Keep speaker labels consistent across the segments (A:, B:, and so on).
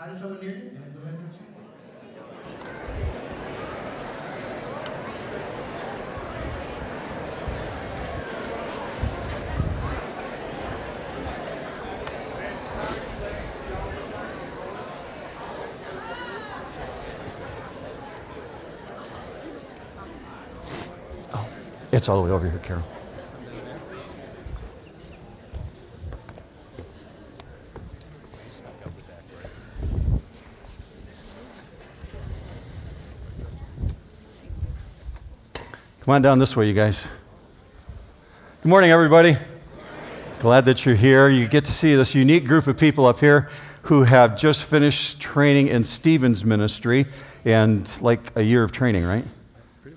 A: How someone hear it? Go ahead and say oh,
B: It's all the way over here, Carol. Come on down this way, you guys. Good morning, everybody. Glad that you're here. You get to see this unique group of people up here who have just finished training in Stephen's ministry and like a year of training, right?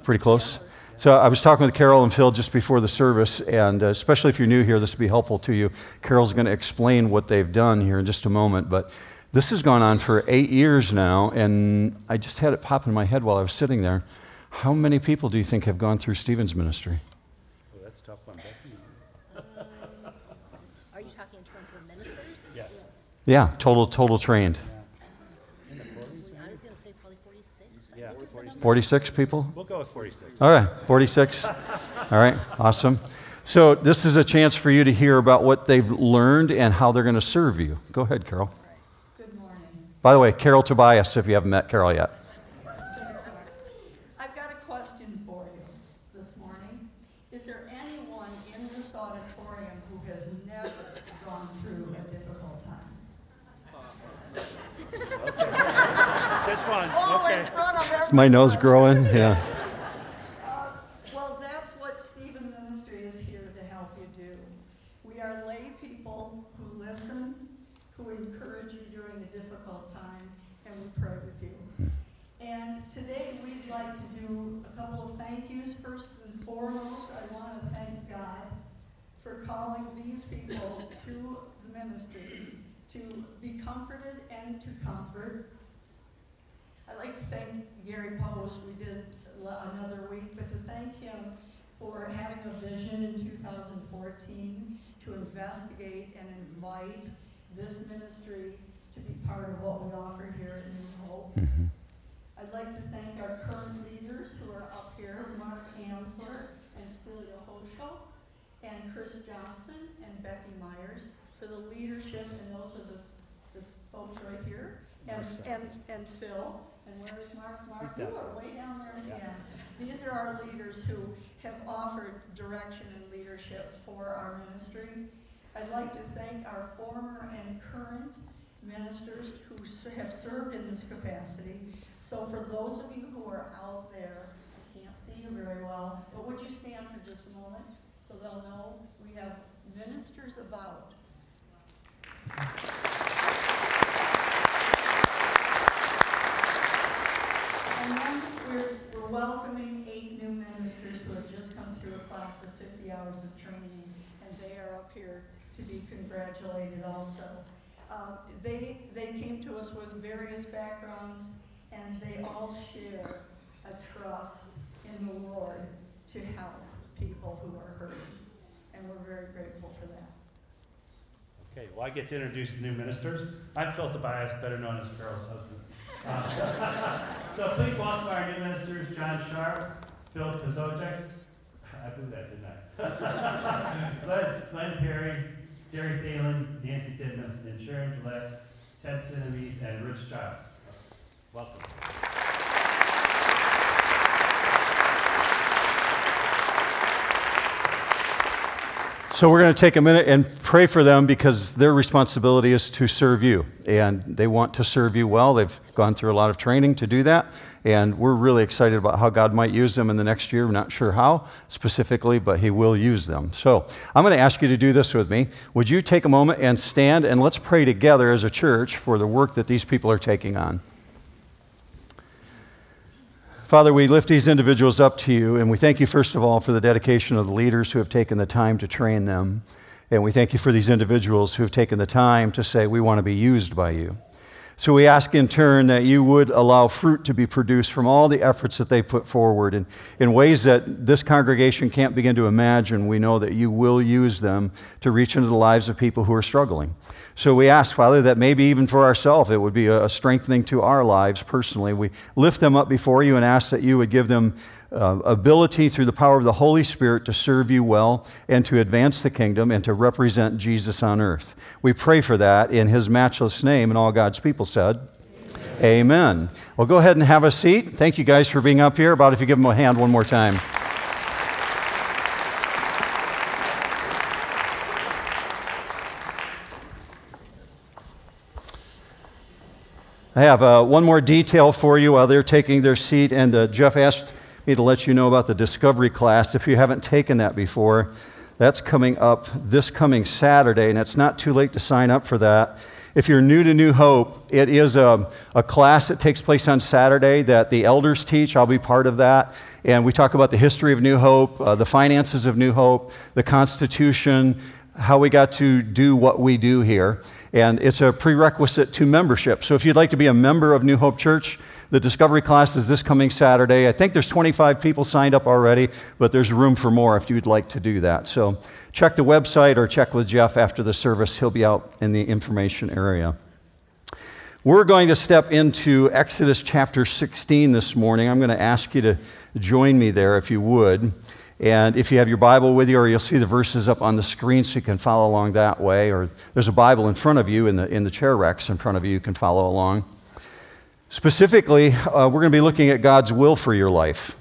B: Pretty close. So I was talking with Carol and Phil just before the service, and uh, especially if you're new here, this will be helpful to you. Carol's going to explain what they've done here in just a moment, but this has gone on for eight years now, and I just had it pop in my head while I was sitting there. How many people do you think have gone through Stephen's ministry?
C: Well, that's a tough one, Becky.
D: Are you talking in terms of ministers?
C: Yes.
B: Yeah, total, total trained.
C: In forties,
D: I was gonna say probably forty-six. I
C: Yeah,
D: think is the
C: 46.
B: 46 people?
C: We'll go with forty-six.
B: All right, 46. All right, awesome. So, this is a chance for you to hear about what they've learned and how they're going to serve you. Go ahead, Carol.
E: Good morning.
B: By the way, Carol Tobias, if you haven't met Carol yet.
E: I've got a question for you this morning. Is there anyone in this auditorium who has never gone through a difficult time?
C: Just one,
E: All in
C: okay.
E: front of everyone.
B: Is my nose growing? Yeah.
E: Uh, Well, that's what Stephen Ministry is here to help you do. We are lay people who listen, who encourage you during a difficult time, and we pray with you. And today, we'd like to do a couple of thank yous. First and foremost, I want to thank God for calling these people to the ministry to be comforted and to comfort. I'd like to thank Gary Post, we did l- another week, but to thank him for having a vision in 2014 to investigate and invite this ministry to be part of what we offer here at New Hope. I'd like to thank our current leaders who are up here, Mark Ansler and Celia Hoschel, and Chris Johnson and Becky Myers for the leadership, and those are the, the folks right here. And, and, and Phil, and where is Mark? Mark,
C: He's
E: you
C: down
E: are way down there
C: Yeah.
E: again. These are our leaders who have offered direction and leadership for our ministry. I'd like to thank our former and current ministers who s- have served in this capacity. So for those of you who are out there, I can't see you very well, but would you stand for just a moment so they'll know we have ministers about. And then we're, we're welcoming eight new ministers who have just come through a class of fifty hours of training, and they are up here to be congratulated also. Um, they, they came to us with various backgrounds, and they all share a trust in the Lord to help people who are hurting, and we're very grateful for that.
C: Okay, well, I get to introduce the new ministers. I'm Phil Tobias, better known as Carol's husband. Uh, So please welcome our new ministers, John Sharp, Phil Kozojek. I blew that, didn't I? Glenn, Glenn Perry, Jerry Thalen, Nancy Tidmus, and Sharon Gillette, Ted Sinemead, and Rich Child. Welcome.
B: So, we're going to take a minute and pray for them because their responsibility is to serve you. And they want to serve you well. They've gone through a lot of training to do that. And we're really excited about how God might use them in the next year. We're not sure how specifically, but He will use them. So, I'm going to ask you to do this with me. Would you take a moment and stand and let's pray together as a church for the work that these people are taking on? Father, we lift these individuals up to you, and we thank you, first of all, for the dedication of the leaders who have taken the time to train them. And we thank you for these individuals who have taken the time to say, We want to be used by you. So we ask in turn that you would allow fruit to be produced from all the efforts that they put forward. And in ways that this congregation can't begin to imagine, we know that you will use them to reach into the lives of people who are struggling. So we ask, Father, that maybe even for ourselves it would be a strengthening to our lives personally. We lift them up before you and ask that you would give them uh, ability through the power of the Holy Spirit to serve you well and to advance the kingdom and to represent Jesus on earth. We pray for that in his matchless name, and all God's people said, Amen. Amen. Well, go ahead and have a seat. Thank you guys for being up here. About if you give them a hand one more time. I have uh, one more detail for you while they're taking their seat, and uh, Jeff asked me to let you know about the Discovery class. If you haven't taken that before, that's coming up this coming Saturday, and it's not too late to sign up for that. If you're new to New Hope, it is a, a class that takes place on Saturday that the elders teach. I'll be part of that. And we talk about the history of New Hope, uh, the finances of New Hope, the Constitution, how we got to do what we do here and it's a prerequisite to membership. So if you'd like to be a member of New Hope Church, the discovery class is this coming Saturday. I think there's 25 people signed up already, but there's room for more if you'd like to do that. So check the website or check with Jeff after the service. He'll be out in the information area. We're going to step into Exodus chapter 16 this morning. I'm going to ask you to join me there if you would. And if you have your Bible with you, or you'll see the verses up on the screen so you can follow along that way, or there's a Bible in front of you in the, in the chair racks in front of you, you can follow along. Specifically, uh, we're going to be looking at God's will for your life.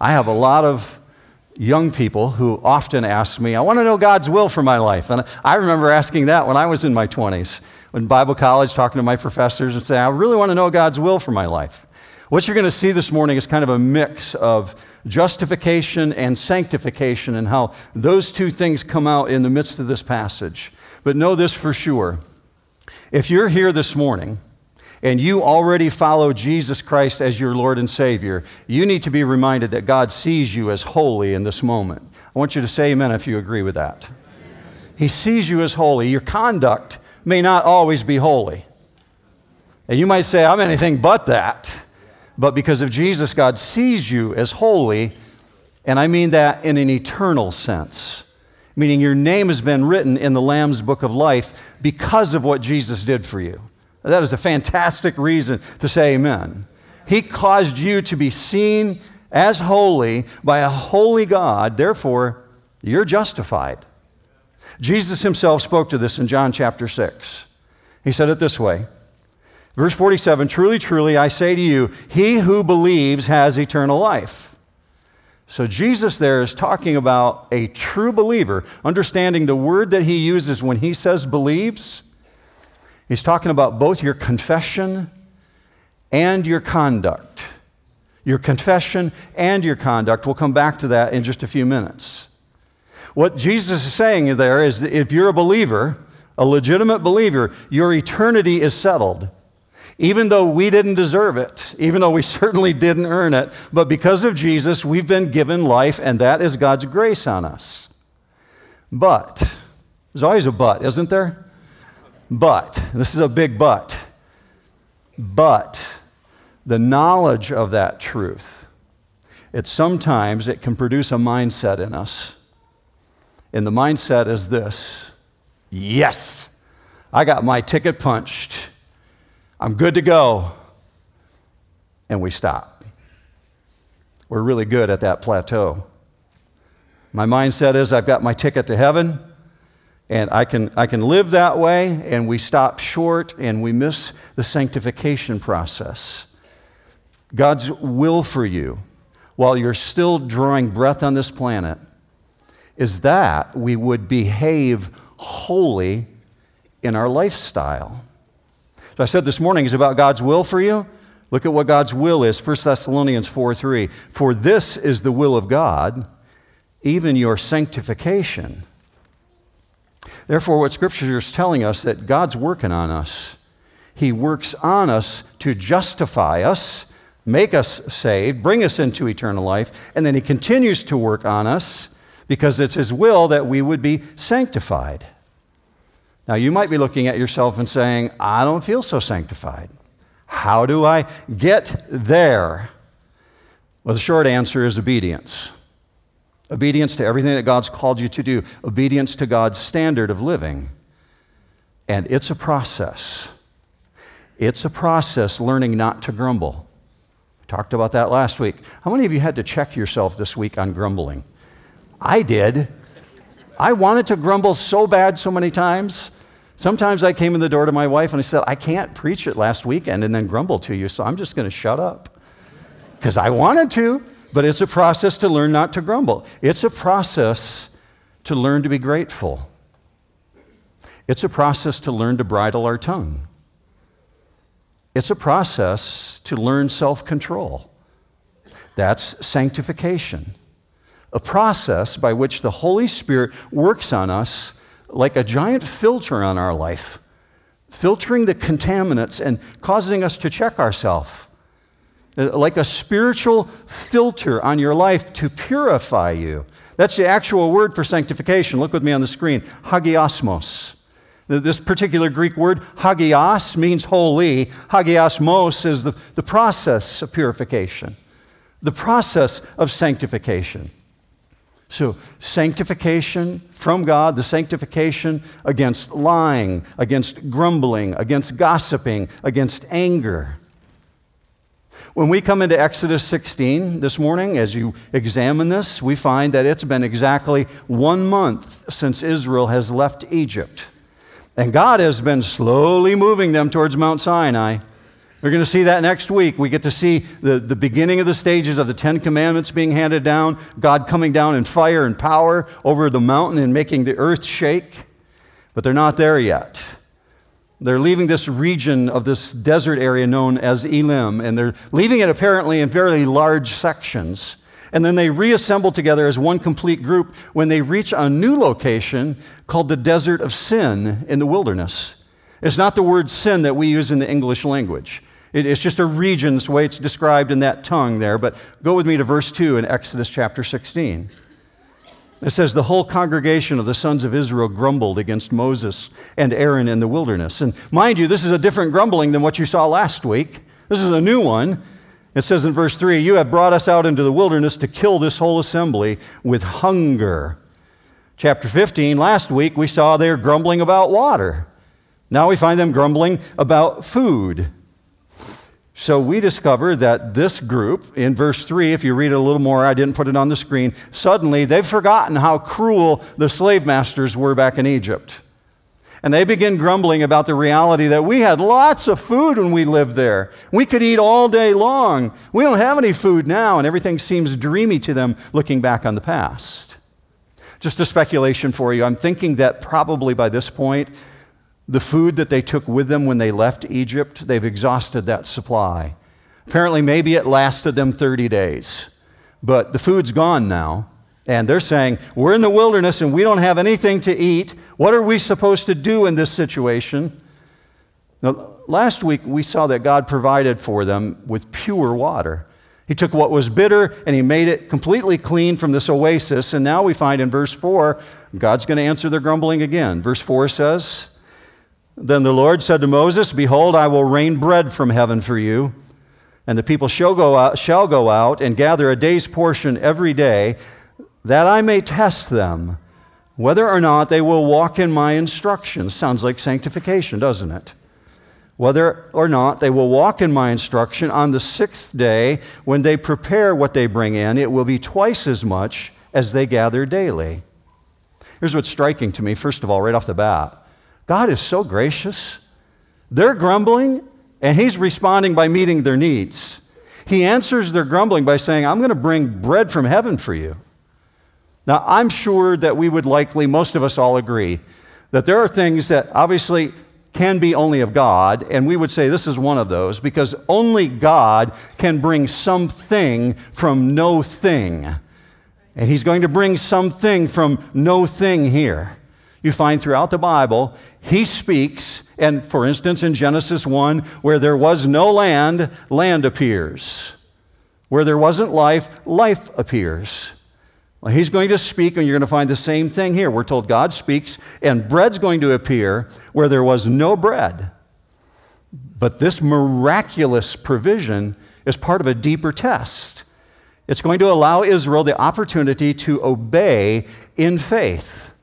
B: I have a lot of young people who often ask me, I want to know God's will for my life. And I remember asking that when I was in my 20s, when Bible college, talking to my professors and saying, I really want to know God's will for my life. What you're going to see this morning is kind of a mix of justification and sanctification and how those two things come out in the midst of this passage. But know this for sure. If you're here this morning and you already follow Jesus Christ as your Lord and Savior, you need to be reminded that God sees you as holy in this moment. I want you to say amen if you agree with that. He sees you as holy. Your conduct may not always be holy. And you might say, I'm anything but that. But because of Jesus, God sees you as holy, and I mean that in an eternal sense, meaning your name has been written in the Lamb's book of life because of what Jesus did for you. That is a fantastic reason to say amen. He caused you to be seen as holy by a holy God, therefore, you're justified. Jesus himself spoke to this in John chapter 6. He said it this way Verse 47 Truly, truly, I say to you, he who believes has eternal life. So, Jesus there is talking about a true believer, understanding the word that he uses when he says believes. He's talking about both your confession and your conduct. Your confession and your conduct. We'll come back to that in just a few minutes. What Jesus is saying there is that if you're a believer, a legitimate believer, your eternity is settled even though we didn't deserve it, even though we certainly didn't earn it, but because of Jesus, we've been given life, and that is God's grace on us. But, there's always a but, isn't there? But, this is a big but. But, the knowledge of that truth, it sometimes it can produce a mindset in us. And the mindset is this yes, I got my ticket punched. I'm good to go. And we stop. We're really good at that plateau. My mindset is I've got my ticket to heaven and I can, I can live that way, and we stop short and we miss the sanctification process. God's will for you while you're still drawing breath on this planet is that we would behave holy in our lifestyle. I said this morning is about God's will for you. Look at what God's will is 1 Thessalonians 4 3. For this is the will of God, even your sanctification. Therefore, what Scripture is telling us that God's working on us. He works on us to justify us, make us saved, bring us into eternal life, and then He continues to work on us because it's His will that we would be sanctified. Now, you might be looking at yourself and saying, I don't feel so sanctified. How do I get there? Well, the short answer is obedience. Obedience to everything that God's called you to do, obedience to God's standard of living. And it's a process. It's a process learning not to grumble. We talked about that last week. How many of you had to check yourself this week on grumbling? I did. I wanted to grumble so bad so many times. Sometimes I came in the door to my wife and I said, I can't preach it last weekend and then grumble to you, so I'm just going to shut up. Because I wanted to, but it's a process to learn not to grumble. It's a process to learn to be grateful. It's a process to learn to bridle our tongue. It's a process to learn self control. That's sanctification, a process by which the Holy Spirit works on us like a giant filter on our life, filtering the contaminants and causing us to check ourselves. Uh, like a spiritual filter on your life to purify you. That's the actual word for sanctification. Look with me on the screen hagiasmos. This particular Greek word, hagios, means holy. Hagiasmos is the, the process of purification, the process of sanctification. So, sanctification from God, the sanctification against lying, against grumbling, against gossiping, against anger. When we come into Exodus 16 this morning, as you examine this, we find that it's been exactly one month since Israel has left Egypt. And God has been slowly moving them towards Mount Sinai. We're going to see that next week. We get to see the, the beginning of the stages of the Ten Commandments being handed down, God coming down in fire and power over the mountain and making the earth shake. But they're not there yet. They're leaving this region of this desert area known as Elim, and they're leaving it apparently in very large sections. And then they reassemble together as one complete group when they reach a new location called the Desert of Sin in the wilderness. It's not the word sin that we use in the English language. It's just a region, the way it's described in that tongue there. But go with me to verse 2 in Exodus chapter 16. It says, The whole congregation of the sons of Israel grumbled against Moses and Aaron in the wilderness. And mind you, this is a different grumbling than what you saw last week. This is a new one. It says in verse 3 You have brought us out into the wilderness to kill this whole assembly with hunger. Chapter 15, last week we saw they're grumbling about water. Now we find them grumbling about food. So we discover that this group, in verse 3, if you read it a little more, I didn't put it on the screen, suddenly they've forgotten how cruel the slave masters were back in Egypt. And they begin grumbling about the reality that we had lots of food when we lived there. We could eat all day long. We don't have any food now, and everything seems dreamy to them looking back on the past. Just a speculation for you. I'm thinking that probably by this point, the food that they took with them when they left Egypt, they've exhausted that supply. Apparently, maybe it lasted them 30 days, but the food's gone now. And they're saying, We're in the wilderness and we don't have anything to eat. What are we supposed to do in this situation? Now, last week we saw that God provided for them with pure water. He took what was bitter and he made it completely clean from this oasis. And now we find in verse 4, God's going to answer their grumbling again. Verse 4 says, then the Lord said to Moses, Behold, I will rain bread from heaven for you, and the people shall go out, shall go out and gather a day's portion every day, that I may test them, whether or not they will walk in my instructions. Sounds like sanctification, doesn't it? Whether or not they will walk in my instruction on the sixth day, when they prepare what they bring in, it will be twice as much as they gather daily. Here's what's striking to me, first of all, right off the bat. God is so gracious. They're grumbling, and He's responding by meeting their needs. He answers their grumbling by saying, I'm going to bring bread from heaven for you. Now, I'm sure that we would likely, most of us all agree, that there are things that obviously can be only of God, and we would say this is one of those because only God can bring something from no thing. And He's going to bring something from no thing here you find throughout the Bible, he speaks, and for instance, in Genesis 1, where there was no land, land appears. Where there wasn't life, life appears. Well, he's going to speak, and you're going to find the same thing here. We're told God speaks, and bread's going to appear where there was no bread. But this miraculous provision is part of a deeper test. It's going to allow Israel the opportunity to obey in faith.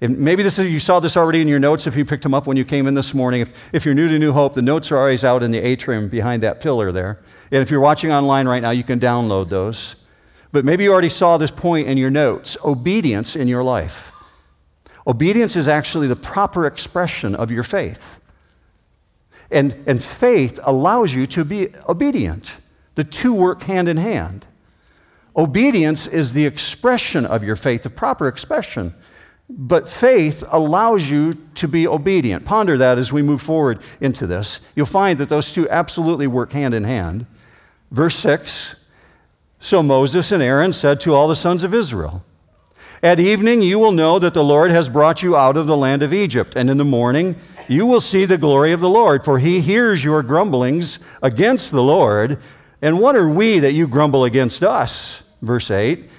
B: And maybe this is, you saw this already in your notes if you picked them up when you came in this morning. If, if you're new to New Hope, the notes are always out in the atrium behind that pillar there. And if you're watching online right now, you can download those. But maybe you already saw this point in your notes obedience in your life. Obedience is actually the proper expression of your faith. And, and faith allows you to be obedient. The two work hand in hand. Obedience is the expression of your faith, the proper expression. But faith allows you to be obedient. Ponder that as we move forward into this. You'll find that those two absolutely work hand in hand. Verse 6 So Moses and Aaron said to all the sons of Israel, At evening you will know that the Lord has brought you out of the land of Egypt, and in the morning you will see the glory of the Lord, for he hears your grumblings against the Lord. And what are we that you grumble against us? Verse 8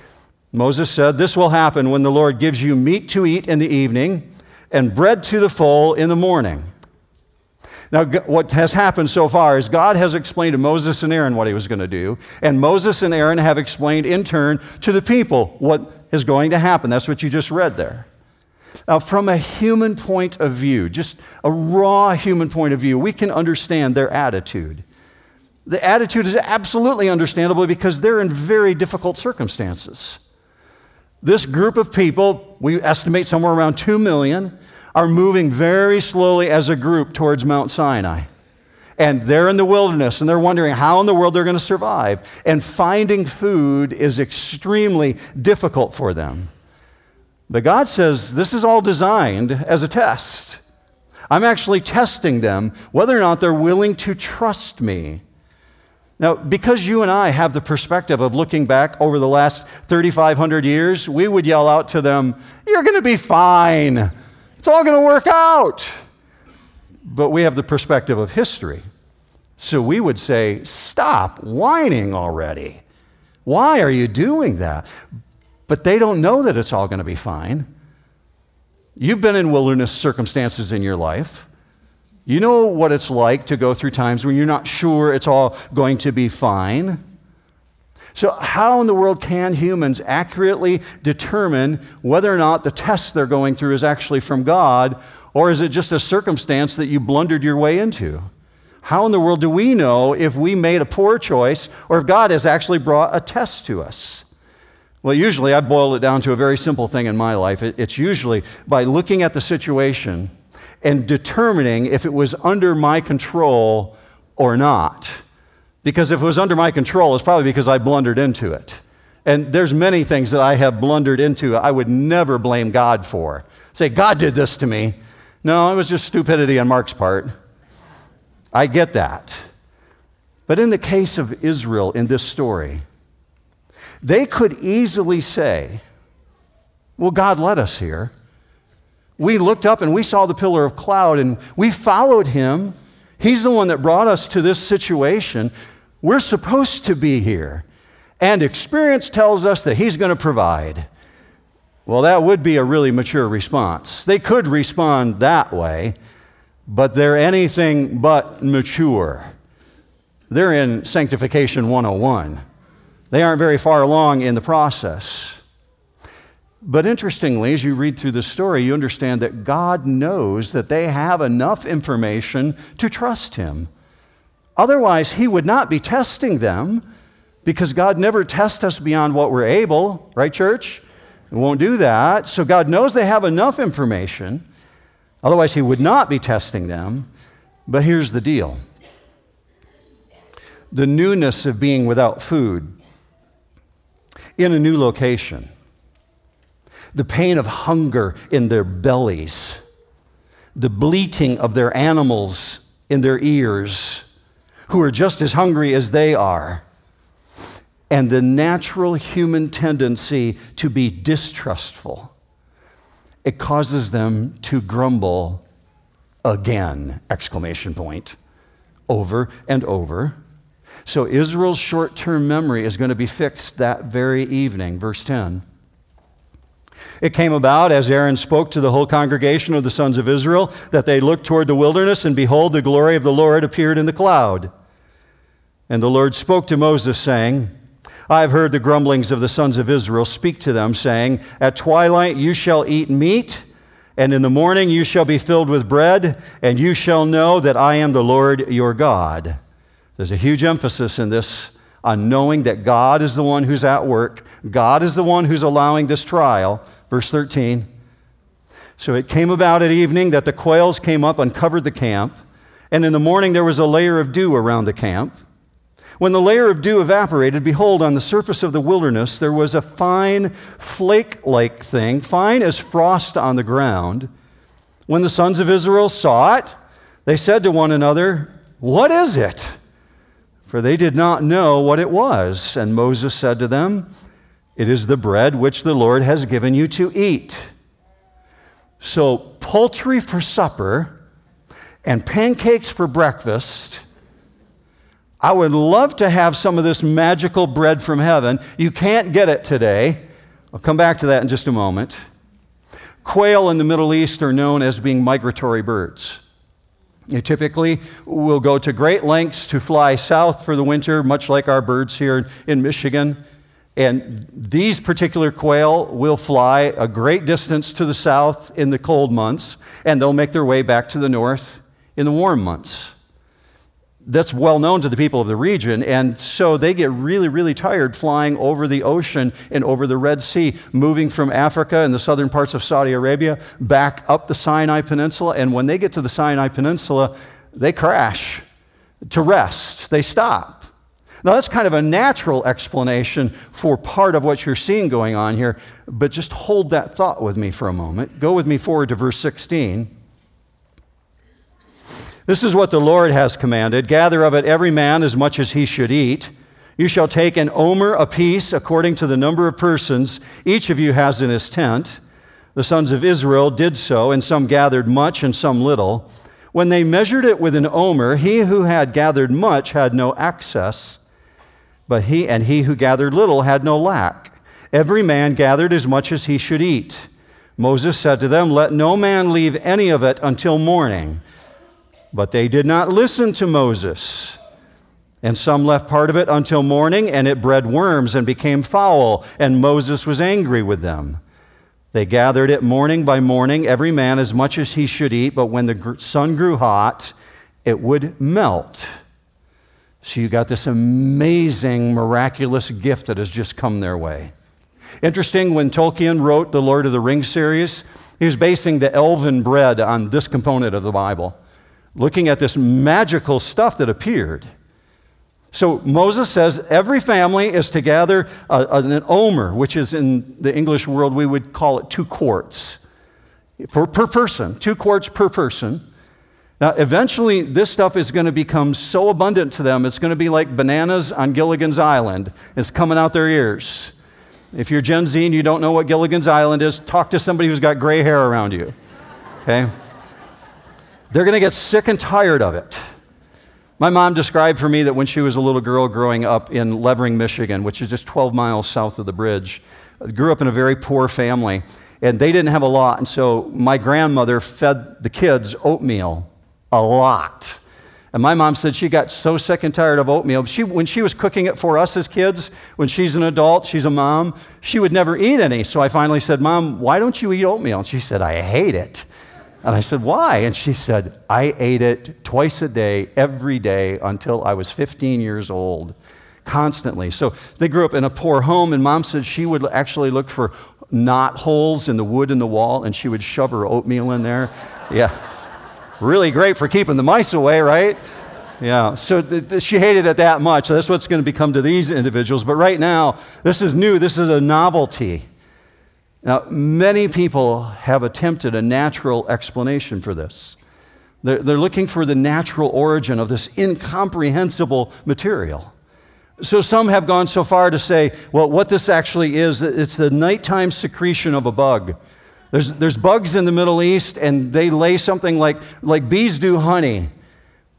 B: Moses said, This will happen when the Lord gives you meat to eat in the evening and bread to the full in the morning. Now, what has happened so far is God has explained to Moses and Aaron what he was going to do, and Moses and Aaron have explained in turn to the people what is going to happen. That's what you just read there. Now, from a human point of view, just a raw human point of view, we can understand their attitude. The attitude is absolutely understandable because they're in very difficult circumstances. This group of people, we estimate somewhere around 2 million, are moving very slowly as a group towards Mount Sinai. And they're in the wilderness and they're wondering how in the world they're going to survive. And finding food is extremely difficult for them. But God says this is all designed as a test. I'm actually testing them whether or not they're willing to trust me now, because you and I have the perspective of looking back over the last 3,500 years, we would yell out to them, You're going to be fine. It's all going to work out. But we have the perspective of history. So we would say, Stop whining already. Why are you doing that? But they don't know that it's all going to be fine. You've been in wilderness circumstances in your life. You know what it's like to go through times when you're not sure it's all going to be fine. So, how in the world can humans accurately determine whether or not the test they're going through is actually from God, or is it just a circumstance that you blundered your way into? How in the world do we know if we made a poor choice or if God has actually brought a test to us? Well, usually I boil it down to a very simple thing in my life. It's usually by looking at the situation and determining if it was under my control or not. Because if it was under my control, it's probably because I blundered into it. And there's many things that I have blundered into I would never blame God for. Say, God did this to me. No, it was just stupidity on Mark's part. I get that. But in the case of Israel in this story, they could easily say, Well, God led us here. We looked up and we saw the pillar of cloud and we followed him. He's the one that brought us to this situation. We're supposed to be here. And experience tells us that he's going to provide. Well, that would be a really mature response. They could respond that way, but they're anything but mature. They're in Sanctification 101. They aren't very far along in the process. But interestingly, as you read through the story, you understand that God knows that they have enough information to trust Him. Otherwise, He would not be testing them because God never tests us beyond what we're able, right, church? We won't do that. So God knows they have enough information. Otherwise, He would not be testing them. But here's the deal the newness of being without food in a new location the pain of hunger in their bellies, the bleating of their animals in their ears, who are just as hungry as they are, and the natural human tendency to be distrustful. It causes them to grumble again, exclamation point, over and over. So Israel's short term memory is going to be fixed that very evening. Verse 10. It came about as Aaron spoke to the whole congregation of the sons of Israel that they looked toward the wilderness, and behold, the glory of the Lord appeared in the cloud. And the Lord spoke to Moses, saying, I have heard the grumblings of the sons of Israel. Speak to them, saying, At twilight you shall eat meat, And in the morning you shall be filled with bread, and you shall know that I am the Lord your God. There's a huge emphasis in this on knowing that God is the one who's at work. God is the one who's allowing this trial. Verse 13. So it came about at evening that the quails came up and covered the camp, and in the morning there was a layer of dew around the camp. When the layer of dew evaporated, behold, on the surface of the wilderness there was a fine flake like thing, fine as frost on the ground. When the sons of Israel saw it, they said to one another, What is it? For they did not know what it was. And Moses said to them, It is the bread which the Lord has given you to eat. So, poultry for supper and pancakes for breakfast I would love to have some of this magical bread from heaven. You can't get it today. I'll come back to that in just a moment. Quail in the Middle East are known as being migratory birds. They typically will go to great lengths to fly south for the winter, much like our birds here in Michigan. And these particular quail will fly a great distance to the south in the cold months, and they'll make their way back to the north in the warm months that's well known to the people of the region. And so they get really, really tired flying over the ocean and over the Red Sea, moving from Africa and the southern parts of Saudi Arabia back up the Sinai Peninsula. And when they get to the Sinai Peninsula, they crash to rest, they stop. Now, that's kind of a natural explanation for part of what you're seeing going on here, but just hold that thought with me for a moment. Go with me forward to verse 16. This is what the Lord has commanded gather of it every man as much as he should eat. You shall take an omer apiece according to the number of persons each of you has in his tent. The sons of Israel did so, and some gathered much and some little. When they measured it with an omer, he who had gathered much had no excess, but he and he who gathered little had no lack. Every man gathered as much as he should eat. Moses said to them, Let no man leave any of it until morning. But they did not listen to Moses. And some left part of it until morning, and it bred worms and became foul, and Moses was angry with them. They gathered it morning by morning, every man as much as he should eat, but when the sun grew hot, it would melt. So you got this amazing, miraculous gift that has just come their way. Interesting, when Tolkien wrote the Lord of the Rings series, he was basing the elven bread on this component of the Bible looking at this magical stuff that appeared. So Moses says every family is to gather an omer, which is in the English world, we would call it two quarts for, per person, two quarts per person. Now, eventually, this stuff is going to become so abundant to them, it's going to be like bananas on Gilligan's Island. It's coming out their ears. If you're Gen Z and you don't know what Gilligan's Island is, talk to somebody who's got gray hair around you. Okay? They're going to get sick and tired of it. My mom described for me that when she was a little girl growing up in Levering, Michigan, which is just 12 miles south of the bridge, grew up in a very poor family, and they didn't have a lot. And so my grandmother fed the kids oatmeal a lot. And my mom said she got so sick and tired of oatmeal. She, when she was cooking it for us as kids, when she's an adult, she's a mom, she would never eat any. So I finally said, Mom, why don't you eat oatmeal? And she said, I hate it. And I said, Why? And she said, I ate it twice a day, every day, until I was 15 years old, constantly. So they grew up in a poor home, and mom said she would actually look for knot holes in the wood in the wall, and she would shove her oatmeal in there. Yeah. Really great for keeping the mice away, right? Yeah, so th- th- she hated it that much. So that's what's going to become to these individuals. But right now, this is new. This is a novelty. Now, many people have attempted a natural explanation for this. They're, they're looking for the natural origin of this incomprehensible material. So some have gone so far to say, well, what this actually is, it's the nighttime secretion of a bug. There's, there's bugs in the Middle East, and they lay something like, like bees do honey.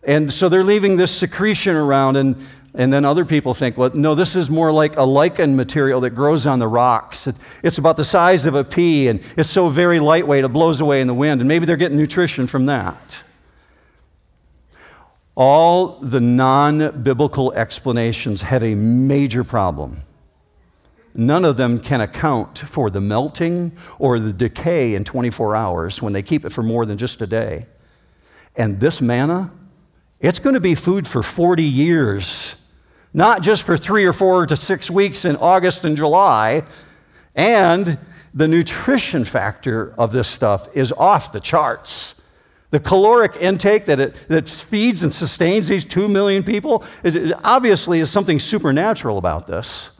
B: And so they're leaving this secretion around, and and then other people think, well, no, this is more like a lichen material that grows on the rocks. It's about the size of a pea, and it's so very lightweight, it blows away in the wind. And maybe they're getting nutrition from that. All the non biblical explanations have a major problem. none of them can account for the melting or the decay in 24 hours when they keep it for more than just a day. And this manna, it's going to be food for 40 years, not just for three or four to six weeks in August and July. And the nutrition factor of this stuff is off the charts. The caloric intake that it that feeds and sustains these two million people, it, it obviously is something supernatural about this.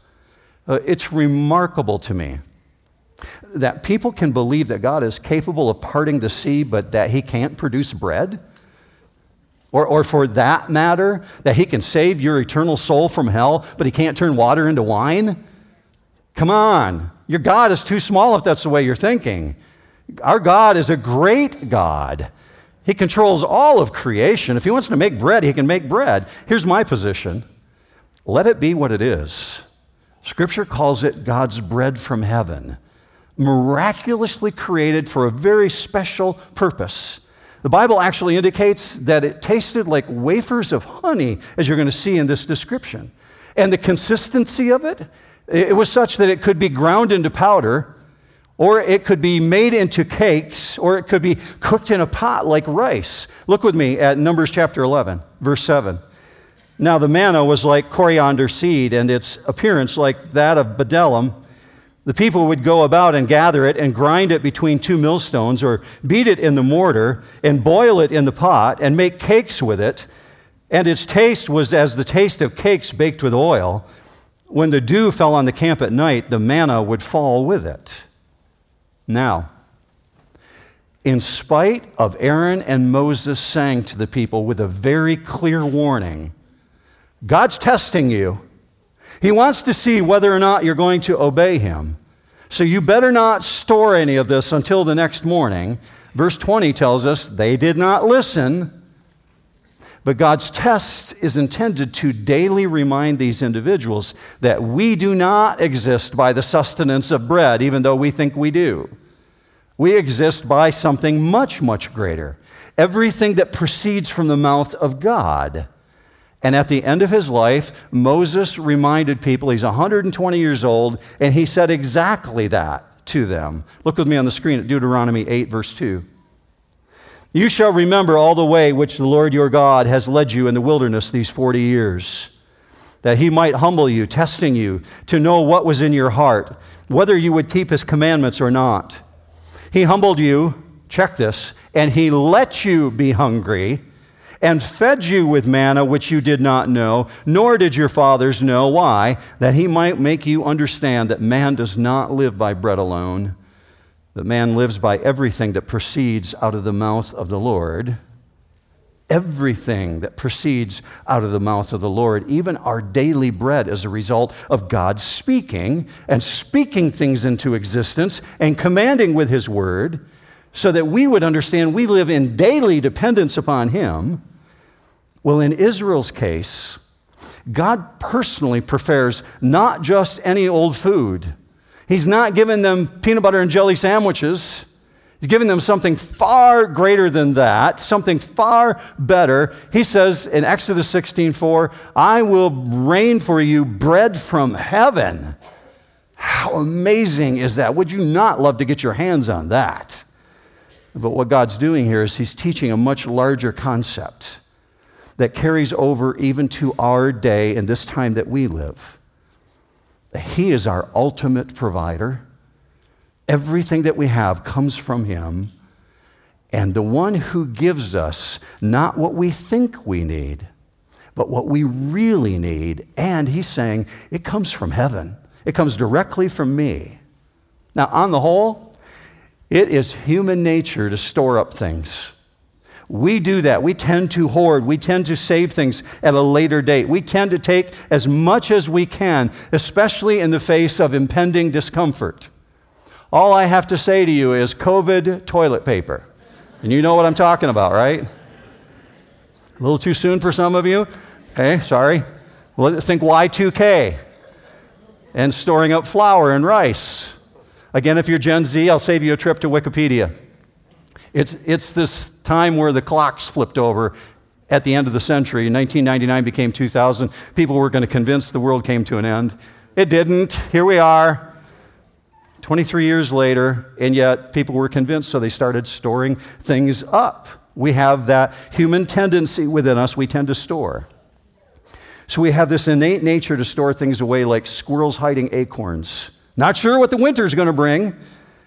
B: Uh, it's remarkable to me that people can believe that God is capable of parting the sea, but that He can't produce bread. Or, or for that matter, that He can save your eternal soul from hell, but He can't turn water into wine. Come on. Your God is too small if that's the way you're thinking. Our God is a great God. He controls all of creation. If He wants to make bread, He can make bread. Here's my position let it be what it is. Scripture calls it God's bread from heaven, miraculously created for a very special purpose. The Bible actually indicates that it tasted like wafers of honey, as you're going to see in this description. And the consistency of it, it was such that it could be ground into powder, or it could be made into cakes, or it could be cooked in a pot like rice. Look with me at Numbers chapter 11, verse 7. Now, the manna was like coriander seed, and its appearance like that of bdellium. The people would go about and gather it and grind it between two millstones, or beat it in the mortar and boil it in the pot and make cakes with it. And its taste was as the taste of cakes baked with oil. When the dew fell on the camp at night, the manna would fall with it. Now, in spite of Aaron and Moses saying to the people with a very clear warning, God's testing you. He wants to see whether or not you're going to obey him. So you better not store any of this until the next morning. Verse 20 tells us they did not listen. But God's test is intended to daily remind these individuals that we do not exist by the sustenance of bread, even though we think we do. We exist by something much, much greater everything that proceeds from the mouth of God. And at the end of his life, Moses reminded people he's 120 years old, and he said exactly that to them. Look with me on the screen at Deuteronomy 8, verse 2. You shall remember all the way which the Lord your God has led you in the wilderness these 40 years, that he might humble you, testing you to know what was in your heart, whether you would keep his commandments or not. He humbled you, check this, and he let you be hungry and fed you with manna which you did not know, nor did your fathers know. Why? That he might make you understand that man does not live by bread alone, that man lives by everything that proceeds out of the mouth of the Lord. Everything that proceeds out of the mouth of the Lord, even our daily bread, is a result of God speaking and speaking things into existence and commanding with His word so that we would understand we live in daily dependence upon Him. Well, in Israel's case, God personally prefers not just any old food. He's not giving them peanut butter and jelly sandwiches. He's giving them something far greater than that, something far better. He says in Exodus 16:4, "I will rain for you bread from heaven." How amazing is that? Would you not love to get your hands on that? But what God's doing here is He's teaching a much larger concept that carries over even to our day and this time that we live. He is our ultimate provider. Everything that we have comes from Him. And the one who gives us not what we think we need, but what we really need. And He's saying it comes from heaven, it comes directly from me. Now, on the whole, it is human nature to store up things. We do that. We tend to hoard. We tend to save things at a later date. We tend to take as much as we can, especially in the face of impending discomfort. All I have to say to you is COVID toilet paper. And you know what I'm talking about, right? A little too soon for some of you? Hey, sorry. Well, think Y2K and storing up flour and rice. Again, if you're Gen Z, I'll save you a trip to Wikipedia. It's, it's this time where the clocks flipped over at the end of the century. 1999 became 2000. People were going to convince the world came to an end. It didn't. Here we are, 23 years later, and yet people were convinced, so they started storing things up. We have that human tendency within us, we tend to store. So we have this innate nature to store things away like squirrels hiding acorns. Not sure what the winter's going to bring.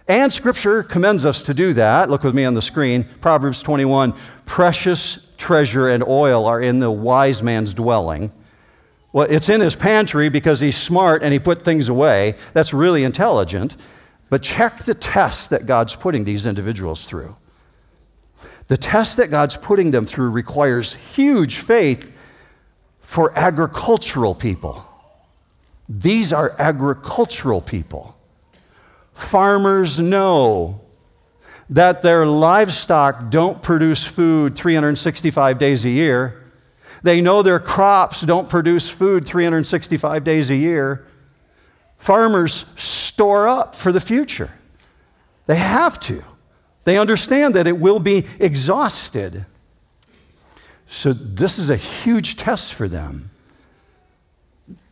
B: And scripture commends us to do that. Look with me on the screen. Proverbs 21 Precious treasure and oil are in the wise man's dwelling. Well, it's in his pantry because he's smart and he put things away. That's really intelligent. But check the test that God's putting these individuals through. The test that God's putting them through requires huge faith for agricultural people. These are agricultural people. Farmers know that their livestock don't produce food 365 days a year. They know their crops don't produce food 365 days a year. Farmers store up for the future. They have to. They understand that it will be exhausted. So, this is a huge test for them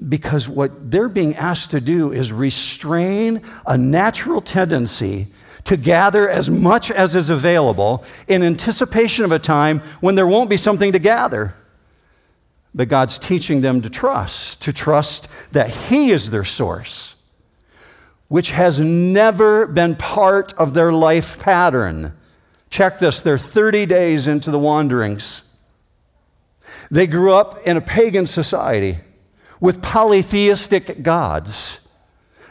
B: because what they're being asked to do is restrain a natural tendency to gather as much as is available in anticipation of a time when there won't be something to gather. But God's teaching them to trust, to trust that He is their source, which has never been part of their life pattern. Check this, they're 30 days into the wanderings. They grew up in a pagan society with polytheistic gods.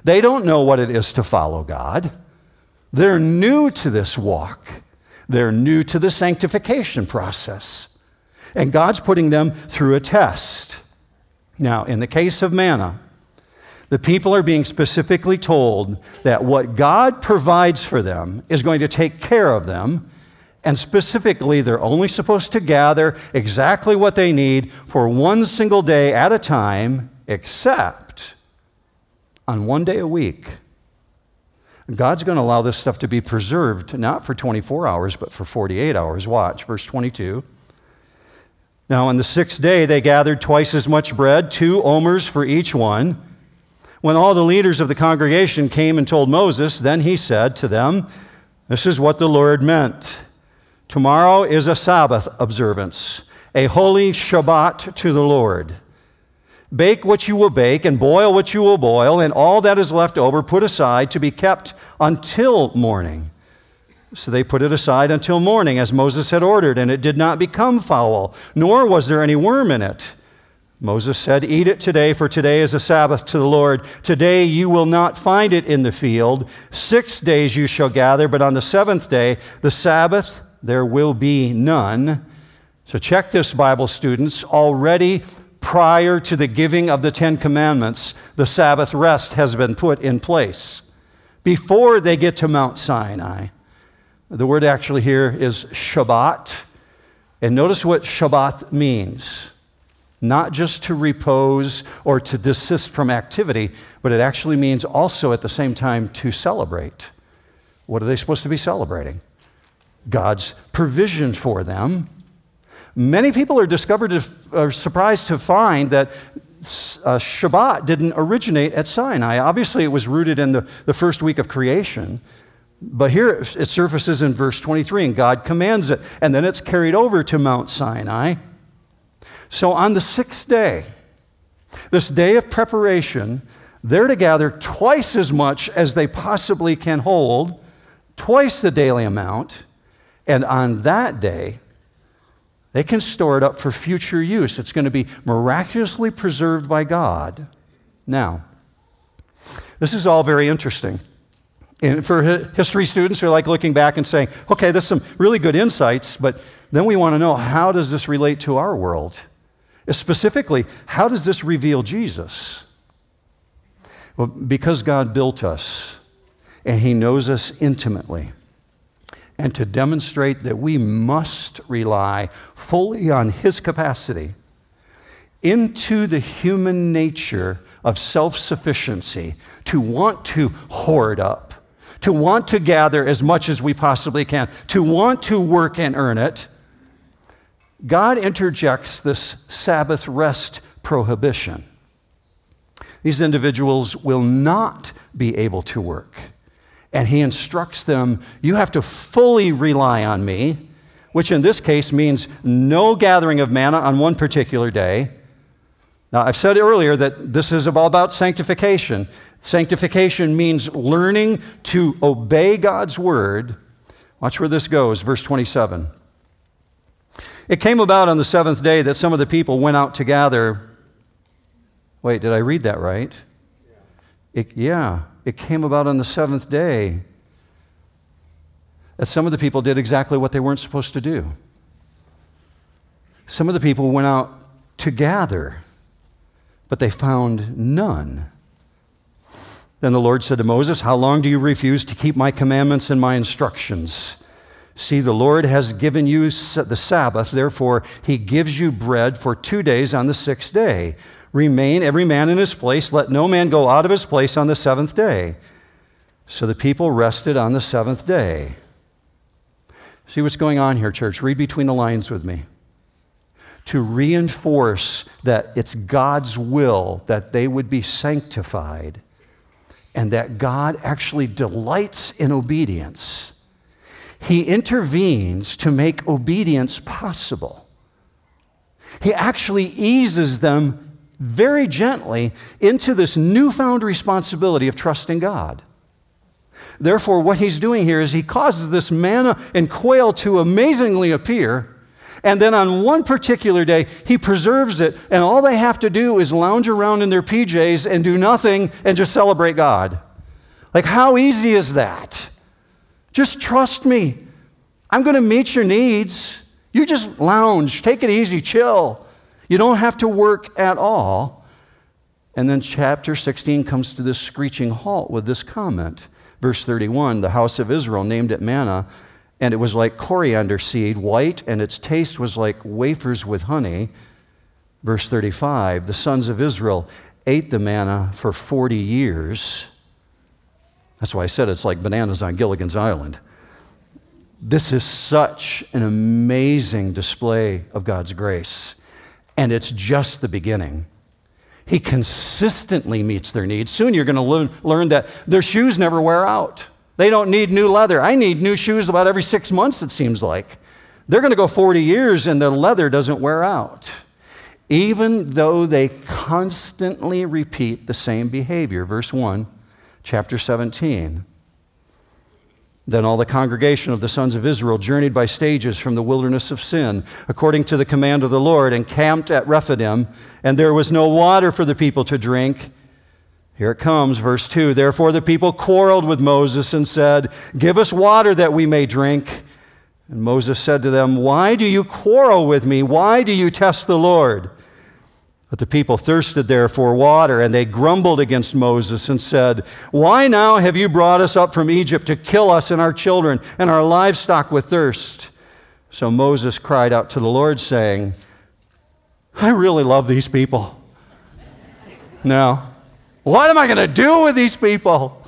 B: They don't know what it is to follow God. They're new to this walk, they're new to the sanctification process. And God's putting them through a test. Now, in the case of manna, the people are being specifically told that what God provides for them is going to take care of them and specifically, they're only supposed to gather exactly what they need for one single day at a time, except on one day a week. God's going to allow this stuff to be preserved, not for 24 hours, but for 48 hours. Watch, verse 22. Now, on the sixth day, they gathered twice as much bread, two omers for each one. When all the leaders of the congregation came and told Moses, then he said to them, This is what the Lord meant. Tomorrow is a Sabbath observance, a holy Shabbat to the Lord. Bake what you will bake, and boil what you will boil, and all that is left over put aside to be kept until morning. So they put it aside until morning, as Moses had ordered, and it did not become foul, nor was there any worm in it. Moses said, Eat it today, for today is a Sabbath to the Lord. Today you will not find it in the field. Six days you shall gather, but on the seventh day, the Sabbath, there will be none. So check this, Bible students. Already prior to the giving of the Ten Commandments, the Sabbath rest has been put in place. Before they get to Mount Sinai, the word actually here is Shabbat. And notice what Shabbat means not just to repose or to desist from activity, but it actually means also at the same time to celebrate. What are they supposed to be celebrating? God's provision for them. Many people are discovered to, are surprised to find that uh, Shabbat didn't originate at Sinai. Obviously, it was rooted in the, the first week of creation. But here it surfaces in verse 23, and God commands it. And then it's carried over to Mount Sinai. So on the sixth day, this day of preparation, they're to gather twice as much as they possibly can hold, twice the daily amount. And on that day, they can store it up for future use. It's going to be miraculously preserved by God. Now, this is all very interesting. And for history students who are like looking back and saying, okay, there's some really good insights, but then we want to know how does this relate to our world? Specifically, how does this reveal Jesus? Well, because God built us and He knows us intimately and to demonstrate that we must rely fully on His capacity into the human nature of self sufficiency, to want to hoard up, to want to gather as much as we possibly can, to want to work and earn it, God interjects this Sabbath rest prohibition. these individuals will not be able to work. And he instructs them, You have to fully rely on me, which in this case means no gathering of manna on one particular day. Now, I've said earlier that this is all about sanctification. Sanctification means learning to obey God's word. Watch where this goes, verse 27. It came about on the seventh day that some of the people went out to gather. Wait, did I read that right? It, yeah, it came about on the seventh day that some of the people did exactly what they weren't supposed to do. Some of the people went out to gather, but they found none. Then the Lord said to Moses, How long do you refuse to keep my commandments and my instructions? See, the Lord has given you the Sabbath, therefore, he gives you bread for two days on the sixth day. Remain every man in his place, let no man go out of his place on the seventh day. So the people rested on the seventh day. See what's going on here, church? Read between the lines with me. To reinforce that it's God's will that they would be sanctified and that God actually delights in obedience he intervenes to make obedience possible. He actually eases them very gently into this newfound responsibility of trusting God. Therefore, what he's doing here is he causes this manna and quail to amazingly appear. And then on one particular day, he preserves it, and all they have to do is lounge around in their PJs and do nothing and just celebrate God. Like, how easy is that? Just trust me. I'm going to meet your needs. You just lounge, take it easy, chill. You don't have to work at all. And then chapter 16 comes to this screeching halt with this comment. Verse 31 The house of Israel named it manna, and it was like coriander seed, white, and its taste was like wafers with honey. Verse 35 The sons of Israel ate the manna for 40 years. That's why I said it's like bananas on Gilligan's Island. This is such an amazing display of God's grace, and it's just the beginning. He consistently meets their needs. Soon you're going to learn, that their shoes never wear out. They don't need new leather. I need new shoes about every six months, it seems like. They're going to go 40 years and the leather doesn't wear out. Even though they constantly repeat the same behavior. Verse 1 chapter 17. Then all the congregation of the sons of Israel journeyed by stages from the wilderness of sin, according to the command of the Lord, and camped at Rephidim, and there was no water for the people to drink. Here it comes, verse 2. Therefore the people quarreled with Moses and said, Give us water that we may drink. And Moses said to them, Why do you quarrel with me? Why do you test the Lord? But the people thirsted there for water, and they grumbled against Moses and said, Why now have you brought us up from Egypt to kill us and our children and our livestock with thirst? So Moses cried out to the Lord, saying, I really love these people. Now, what am I going to do with these people?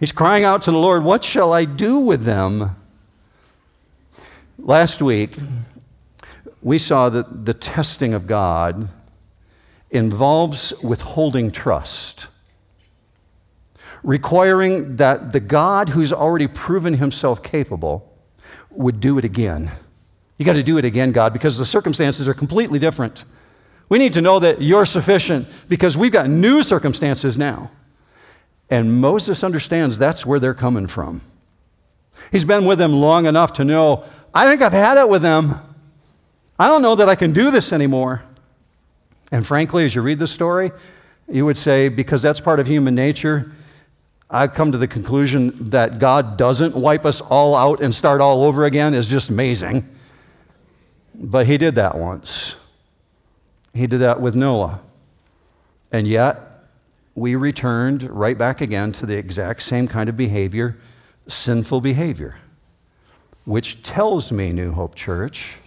B: He's crying out to the Lord, What shall I do with them? Last week, we saw that the testing of God involves withholding trust, requiring that the God who's already proven himself capable would do it again. You got to do it again, God, because the circumstances are completely different. We need to know that you're sufficient because we've got new circumstances now. And Moses understands that's where they're coming from. He's been with them long enough to know, I think I've had it with them. I don't know that I can do this anymore. And frankly, as you read the story, you would say, because that's part of human nature, I've come to the conclusion that God doesn't wipe us all out and start all over again is just amazing. But He did that once. He did that with Noah. And yet, we returned right back again to the exact same kind of behavior, sinful behavior, which tells me, New Hope Church,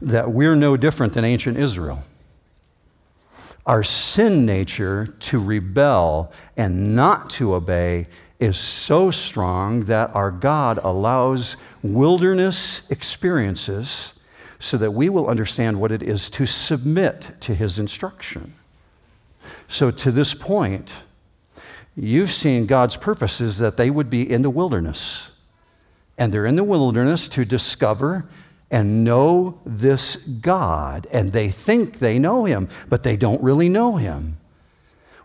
B: that we're no different than ancient Israel. Our sin nature to rebel and not to obey is so strong that our God allows wilderness experiences so that we will understand what it is to submit to his instruction. So, to this point, you've seen God's purposes that they would be in the wilderness. And they're in the wilderness to discover and know this God. And they think they know Him, but they don't really know Him.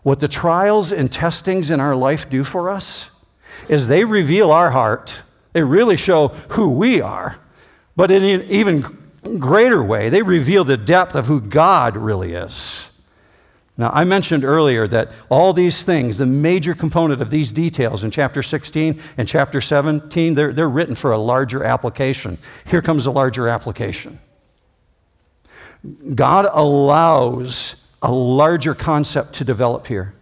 B: What the trials and testings in our life do for us is they reveal our heart. They really show who we are. But in an even greater way, they reveal the depth of who God really is. Now, I mentioned earlier that all these things, the major component of these details in chapter 16 and chapter 17, they're, they're written for a larger application. Here comes a larger application. God allows a larger concept to develop here,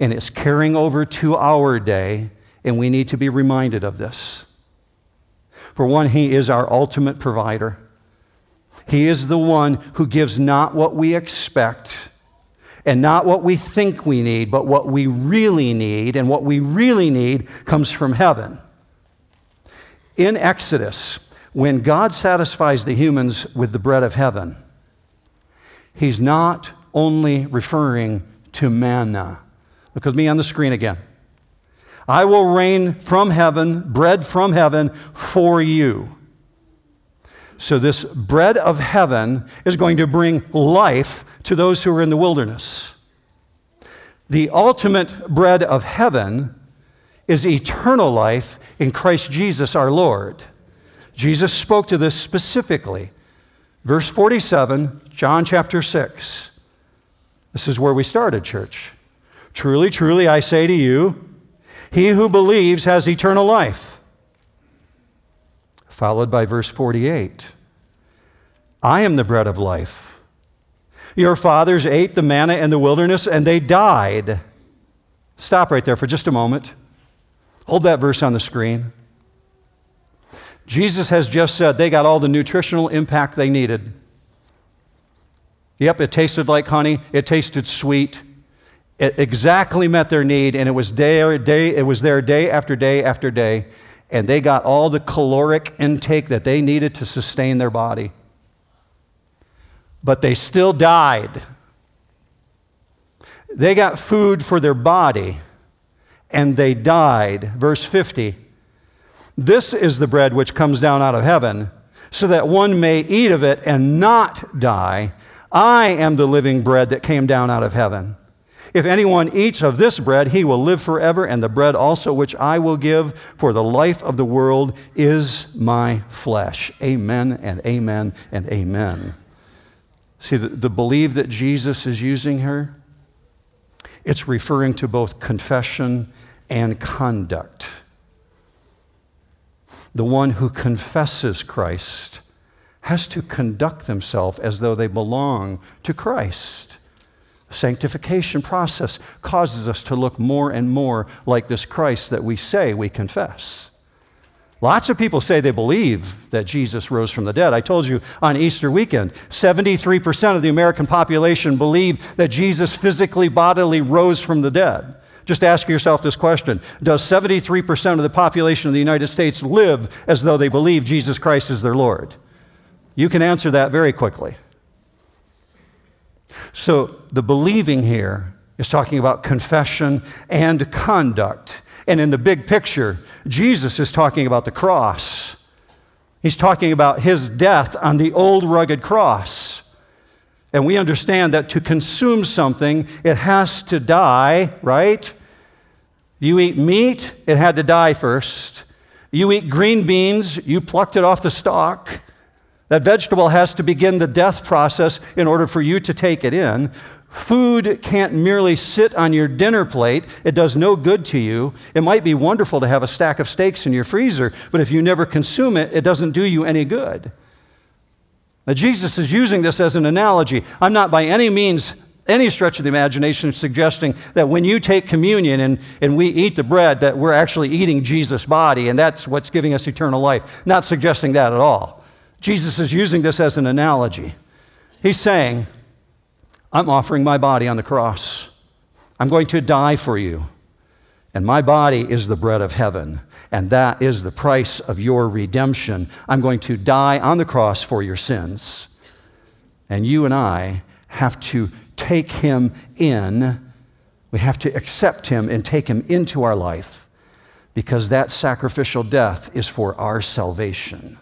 B: and it's carrying over to our day, and we need to be reminded of this. For one, He is our ultimate provider. He is the one who gives not what we expect and not what we think we need, but what we really need. And what we really need comes from heaven. In Exodus, when God satisfies the humans with the bread of heaven, He's not only referring to manna. Look with me on the screen again. I will rain from heaven, bread from heaven for you. So, this bread of heaven is going to bring life to those who are in the wilderness. The ultimate bread of heaven is eternal life in Christ Jesus our Lord. Jesus spoke to this specifically. Verse 47, John chapter 6. This is where we started, church. Truly, truly, I say to you, he who believes has eternal life. Followed by verse 48 I am the bread of life. Your fathers ate the manna in the wilderness and they died. Stop right there for just a moment. Hold that verse on the screen. Jesus has just said they got all the nutritional impact they needed. Yep, it tasted like honey, it tasted sweet. It exactly met their need, and it was day, day, it was there day after day after day, and they got all the caloric intake that they needed to sustain their body but they still died. They got food for their body and they died. Verse 50 This is the bread which comes down out of heaven, so that one may eat of it and not die. I am the living bread that came down out of heaven. If anyone eats of this bread, he will live forever, and the bread also which I will give for the life of the world is my flesh. Amen and amen and amen. See, the, the believe that Jesus is using here, it's referring to both confession and conduct. The one who confesses Christ has to conduct themselves as though they belong to Christ. Sanctification process causes us to look more and more like this Christ that we say we confess. Lots of people say they believe that Jesus rose from the dead. I told you on Easter weekend, 73% of the American population believe that Jesus physically, bodily rose from the dead. Just ask yourself this question Does 73% of the population of the United States live as though they believe Jesus Christ is their Lord? You can answer that very quickly. So, the believing here is talking about confession and conduct. And in the big picture, Jesus is talking about the cross. He's talking about his death on the old rugged cross. And we understand that to consume something, it has to die, right? You eat meat, it had to die first. You eat green beans, you plucked it off the stalk. That vegetable has to begin the death process in order for you to take it in. Food can't merely sit on your dinner plate. It does no good to you. It might be wonderful to have a stack of steaks in your freezer, but if you never consume it, it doesn't do you any good. Now, Jesus is using this as an analogy. I'm not by any means, any stretch of the imagination, suggesting that when you take communion and, and we eat the bread, that we're actually eating Jesus' body and that's what's giving us eternal life. Not suggesting that at all. Jesus is using this as an analogy. He's saying, I'm offering my body on the cross. I'm going to die for you. And my body is the bread of heaven, and that is the price of your redemption. I'm going to die on the cross for your sins. And you and I have to take him in. We have to accept him and take him into our life because that sacrificial death is for our salvation.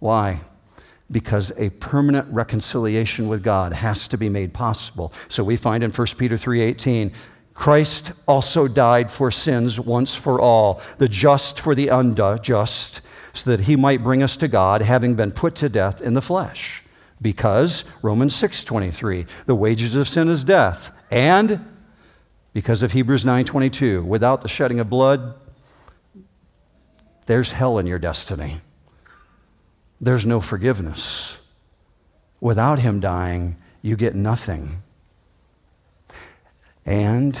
B: Why? Because a permanent reconciliation with God has to be made possible. So we find in 1 Peter 3:18, Christ also died for sins once for all, the just for the unjust, so that he might bring us to God, having been put to death in the flesh. Because Romans 6:23, the wages of sin is death, and because of Hebrews 9:22, without the shedding of blood, there's hell in your destiny. There's no forgiveness. Without him dying, you get nothing. And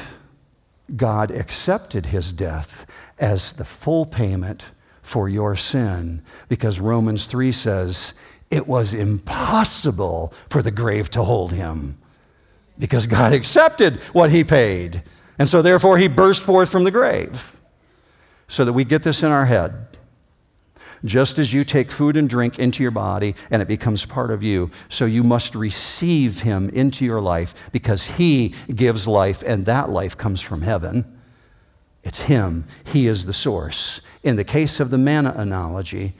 B: God accepted his death as the full payment for your sin because Romans 3 says it was impossible for the grave to hold him because God accepted what he paid. And so, therefore, he burst forth from the grave so that we get this in our head. Just as you take food and drink into your body and it becomes part of you, so you must receive him into your life because he gives life and that life comes from heaven. It's him, he is the source. In the case of the manna analogy,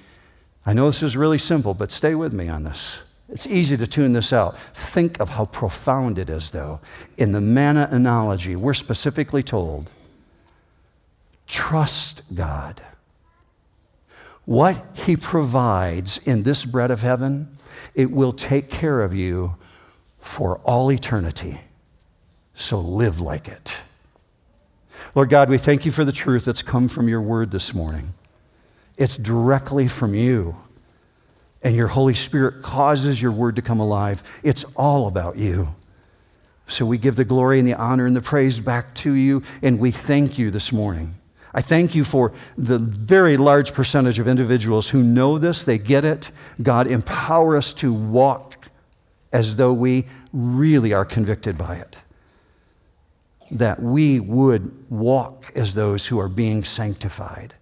B: I know this is really simple, but stay with me on this. It's easy to tune this out. Think of how profound it is, though. In the manna analogy, we're specifically told trust God. What He provides in this bread of heaven, it will take care of you for all eternity. So live like it. Lord God, we thank you for the truth that's come from your word this morning. It's directly from you. And your Holy Spirit causes your word to come alive. It's all about you. So we give the glory and the honor and the praise back to you, and we thank you this morning. I thank you for the very large percentage of individuals who know this, they get it. God, empower us to walk as though we really are convicted by it. That we would walk as those who are being sanctified.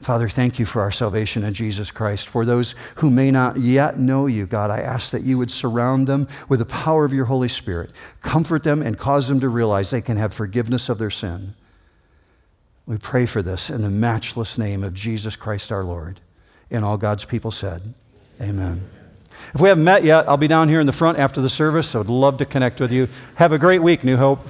B: Father, thank you for our salvation in Jesus Christ. For those who may not yet know you, God, I ask that you would surround them with the power of your Holy Spirit, comfort them, and cause them to realize they can have forgiveness of their sin. We pray for this in the matchless name of Jesus Christ our Lord. And all God's people said, Amen. If we haven't met yet, I'll be down here in the front after the service. I would love to connect with you. Have a great week, New Hope.